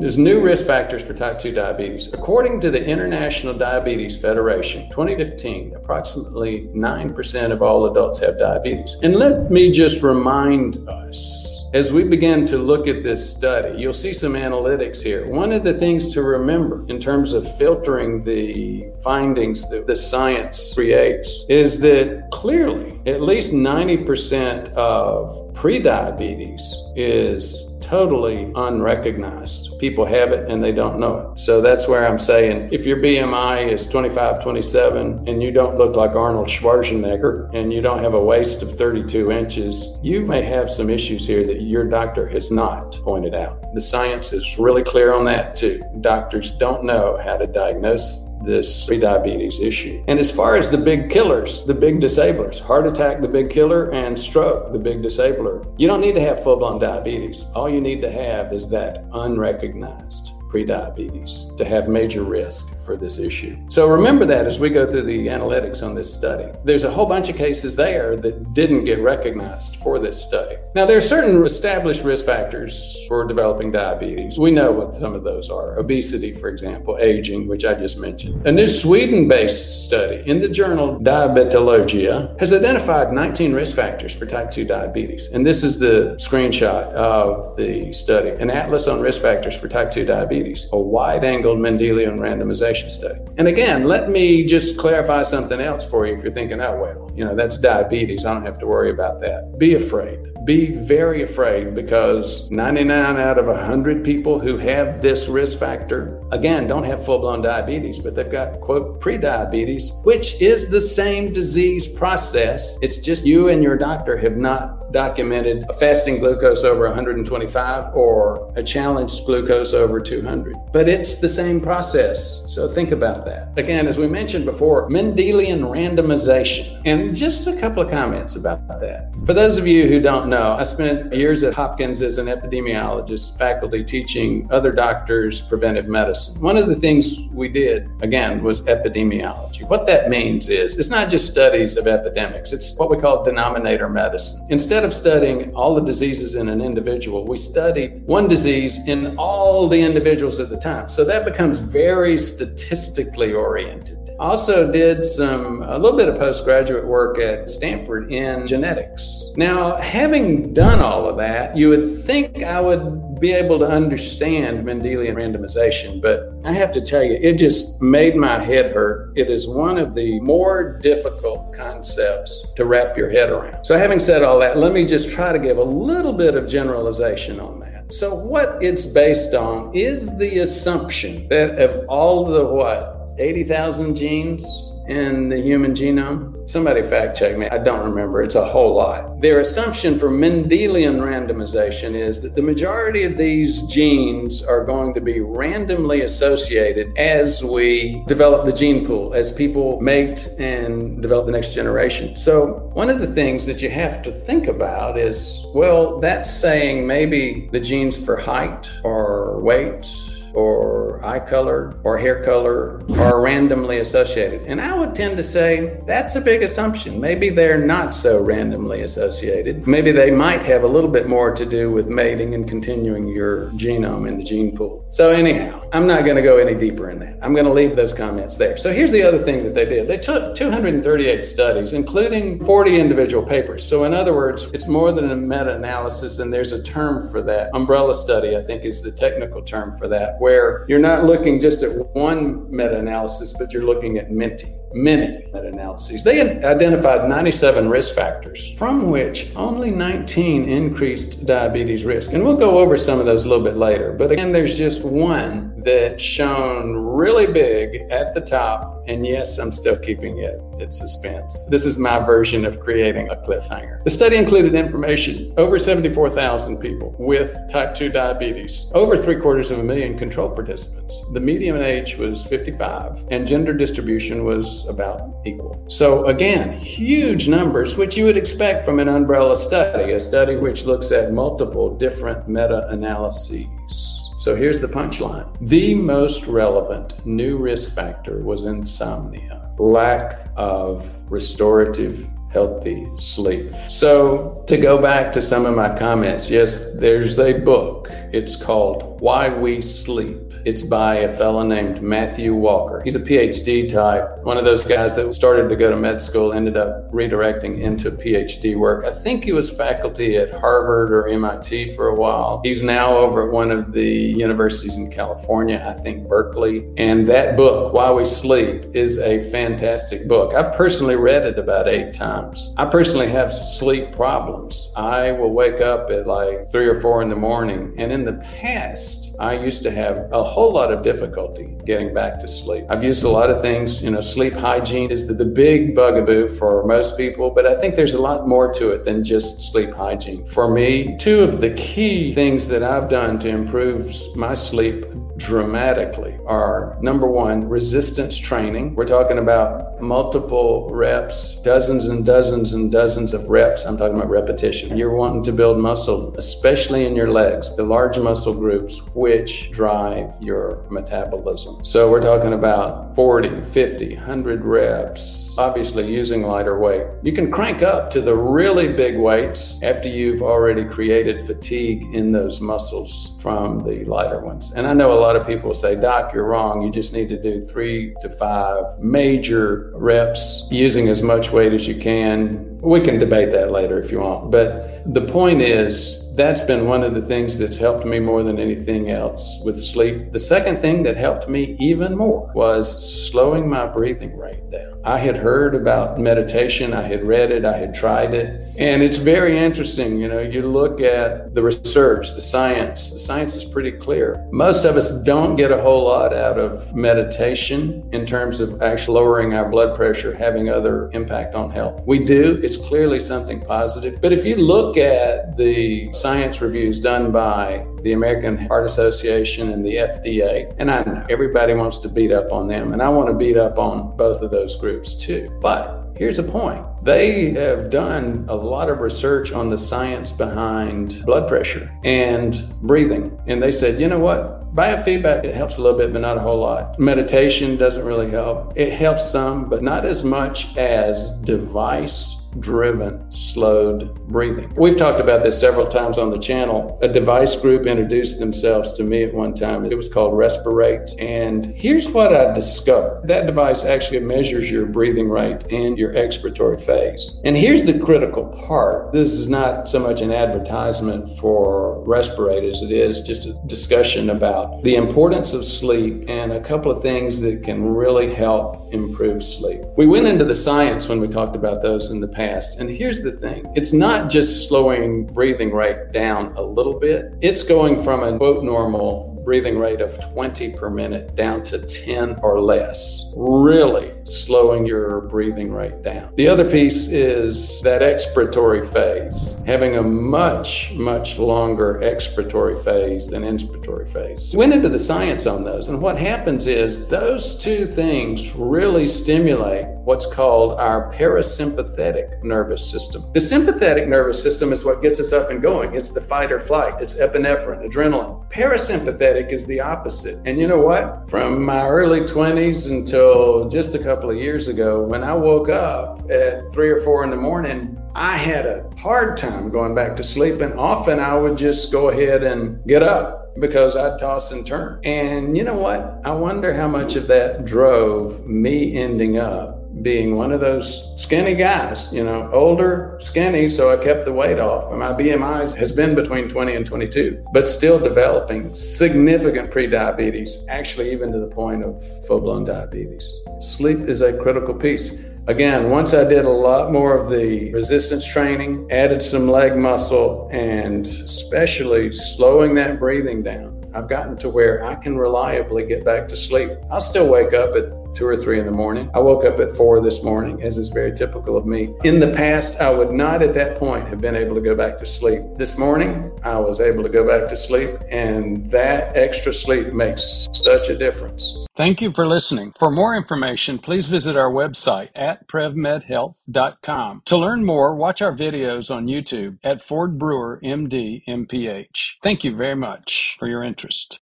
There's new risk factors for type 2 diabetes. According to the International Diabetes Federation, 2015, approximately 9% of all adults have diabetes. And let me just remind us as we begin to look at this study, you'll see some analytics here. One of the things to remember in terms of filtering the findings that the science creates is that clearly at least 90% of prediabetes is totally unrecognized. People have it and they don't know it. So that's where I'm saying if your BMI is 25, 27, and you don't look like Arnold Schwarzenegger and you don't have a waist of 32 inches, you may have some issues here that your doctor has not pointed out. The science is really clear on that too. Doctors don't know how to diagnose this prediabetes issue. And as far as the big killers, the big disablers, heart attack, the big killer, and stroke, the big disabler, you don't need to have full blown diabetes. All you need to have is that unrecognized prediabetes to have major risk for this issue. So remember that as we go through the analytics on this study. There's a whole bunch of cases there that didn't get recognized for this study. Now, there are certain established risk factors for developing diabetes. We know what some of those are obesity, for example, aging, which I just mentioned. A new Sweden based study in the journal Diabetologia has identified 19 risk factors for type 2 diabetes. And this is the screenshot of the study an atlas on risk factors for type 2 diabetes, a wide angled Mendelian randomization study. And again, let me just clarify something else for you if you're thinking, oh, well, you know, that's diabetes. I don't have to worry about that. Be afraid. Be very afraid because 99 out of 100 people who have this risk factor, again, don't have full blown diabetes, but they've got, quote, prediabetes, which is the same disease process. It's just you and your doctor have not documented a fasting glucose over 125 or a challenged glucose over 200. But it's the same process. So think about that. Again, as we mentioned before, Mendelian randomization. And just a couple of comments about that. For those of you who don't know, I spent years at Hopkins as an epidemiologist, faculty teaching other doctors preventive medicine. One of the things we did, again, was epidemiology. What that means is it's not just studies of epidemics, it's what we call denominator medicine. Instead of studying all the diseases in an individual, we study one disease in all the individuals at the time. So that becomes very statistically oriented. Also did some a little bit of postgraduate work at Stanford in genetics. Now, having done all of that, you would think I would be able to understand Mendelian randomization, but I have to tell you, it just made my head hurt. It is one of the more difficult concepts to wrap your head around. So, having said all that, let me just try to give a little bit of generalization on that. So, what it's based on is the assumption that of all the what 80,000 genes in the human genome. Somebody fact check me. I don't remember. It's a whole lot. Their assumption for Mendelian randomization is that the majority of these genes are going to be randomly associated as we develop the gene pool, as people mate and develop the next generation. So, one of the things that you have to think about is well, that's saying maybe the genes for height or weight or eye color or hair color are randomly associated. And I would tend to say that's a big assumption. Maybe they're not so randomly associated. Maybe they might have a little bit more to do with mating and continuing your genome in the gene pool. So, anyhow, I'm not going to go any deeper in that. I'm going to leave those comments there. So, here's the other thing that they did they took 238 studies, including 40 individual papers. So, in other words, it's more than a meta analysis, and there's a term for that. Umbrella study, I think, is the technical term for that, where you're not looking just at one meta analysis, but you're looking at many many meta-analyses. They identified 97 risk factors, from which only 19 increased diabetes risk. And we'll go over some of those a little bit later. But again, there's just one that's shone really big at the top. And yes, I'm still keeping it in suspense. This is my version of creating a cliffhanger. The study included information over 74,000 people with type 2 diabetes, over three quarters of a million control participants. The median age was 55, and gender distribution was about equal. So, again, huge numbers, which you would expect from an umbrella study, a study which looks at multiple different meta analyses. So here's the punchline the most relevant new risk factor was insomnia, lack of restorative healthy sleep. So, to go back to some of my comments, yes, there's a book It's called Why We Sleep. It's by a fellow named Matthew Walker. He's a PhD type, one of those guys that started to go to med school, ended up redirecting into PhD work. I think he was faculty at Harvard or MIT for a while. He's now over at one of the universities in California, I think Berkeley. And that book, Why We Sleep, is a fantastic book. I've personally read it about eight times. I personally have sleep problems. I will wake up at like three or four in the morning. And in the past, I used to have a whole lot of difficulty getting back to sleep. I've used a lot of things. You know, sleep hygiene is the, the big bugaboo for most people, but I think there's a lot more to it than just sleep hygiene. For me, two of the key things that I've done to improve my sleep dramatically are number one, resistance training. We're talking about multiple reps, dozens and dozens and dozens of reps. I'm talking about repetition. You're wanting to build muscle, especially in your legs, the large muscle groups which drive your metabolism. So we're talking about 40, 50, 100 reps, obviously using lighter weight. You can crank up to the really big weights after you've already created fatigue in those muscles from the lighter ones. And I know a lot of people say, Doc, you're wrong. You just need to do three to five major reps using as much weight as you can. We can debate that later if you want. But the point is, that's been one of the things that's helped me more than anything else with sleep. The second thing that helped me even more was slowing my breathing rate down. I had heard about meditation, I had read it, I had tried it, and it's very interesting. You know, you look at the research, the science, the science is pretty clear. Most of us don't get a whole lot out of meditation in terms of actually lowering our blood pressure, having other impact on health. We do, it's clearly something positive. But if you look at the science reviews done by the American Heart Association and the FDA, and I know everybody wants to beat up on them, and I want to beat up on both of those groups too. But here's a point they have done a lot of research on the science behind blood pressure and breathing. And they said, you know what? Biofeedback, it helps a little bit, but not a whole lot. Meditation doesn't really help. It helps some, but not as much as device driven, slowed breathing. We've talked about this several times on the channel. A device group introduced themselves to me at one time. It was called RESPeRATE. And here's what I discovered that device actually measures your breathing rate and your expiratory phase. And here's the critical part this is not so much an advertisement for RESPeRATE as it is just a discussion about the importance of sleep and a couple of things that can really help improve sleep. We went into the science when we talked about those in the past. And here's the thing it's not just slowing breathing rate down a little bit, it's going from a quote normal breathing rate of 20 per minute down to 10 or less, really slowing your breathing rate down. The other piece is that expiratory phase, having a much, much longer expiratory phase than inspiratory phase. Went into the science on those, and what happens is those two things really stimulate what's called our parasympathetic nervous system. The sympathetic nervous system is what gets us up and going. It's the fight or flight, it's epinephrine, adrenaline. Parasympathetic is the opposite. And you know what? From my early 20s until just a couple of years ago, when I woke up at three or four in the morning, I had a hard time going back to sleep. And often I would just go ahead and get up because I'd toss and turn. And you know what? I wonder how much of that drove me ending up being one of those skinny guys, you know, older, skinny, so I kept the weight off. And my BMI has been between 20 and 22, but still developing significant prediabetes, actually, even to the point of full blown diabetes. Sleep is a critical piece. Again, once I did a lot more of the resistance training, added some leg muscle, and especially slowing that breathing down, I've gotten to where I can reliably get back to sleep. I'll still wake up at two or three in the morning. I woke up at four this morning, as is very typical of me. In the past, I would not at that point have been able to go back to sleep. This morning, I was able to go back to sleep, and that extra sleep makes such a difference. Thank you for listening. For more information, please visit our website at prevmedhealth.com. To learn more, watch our videos on YouTube at Ford Brewer MD MPH. Thank you very much for your interest.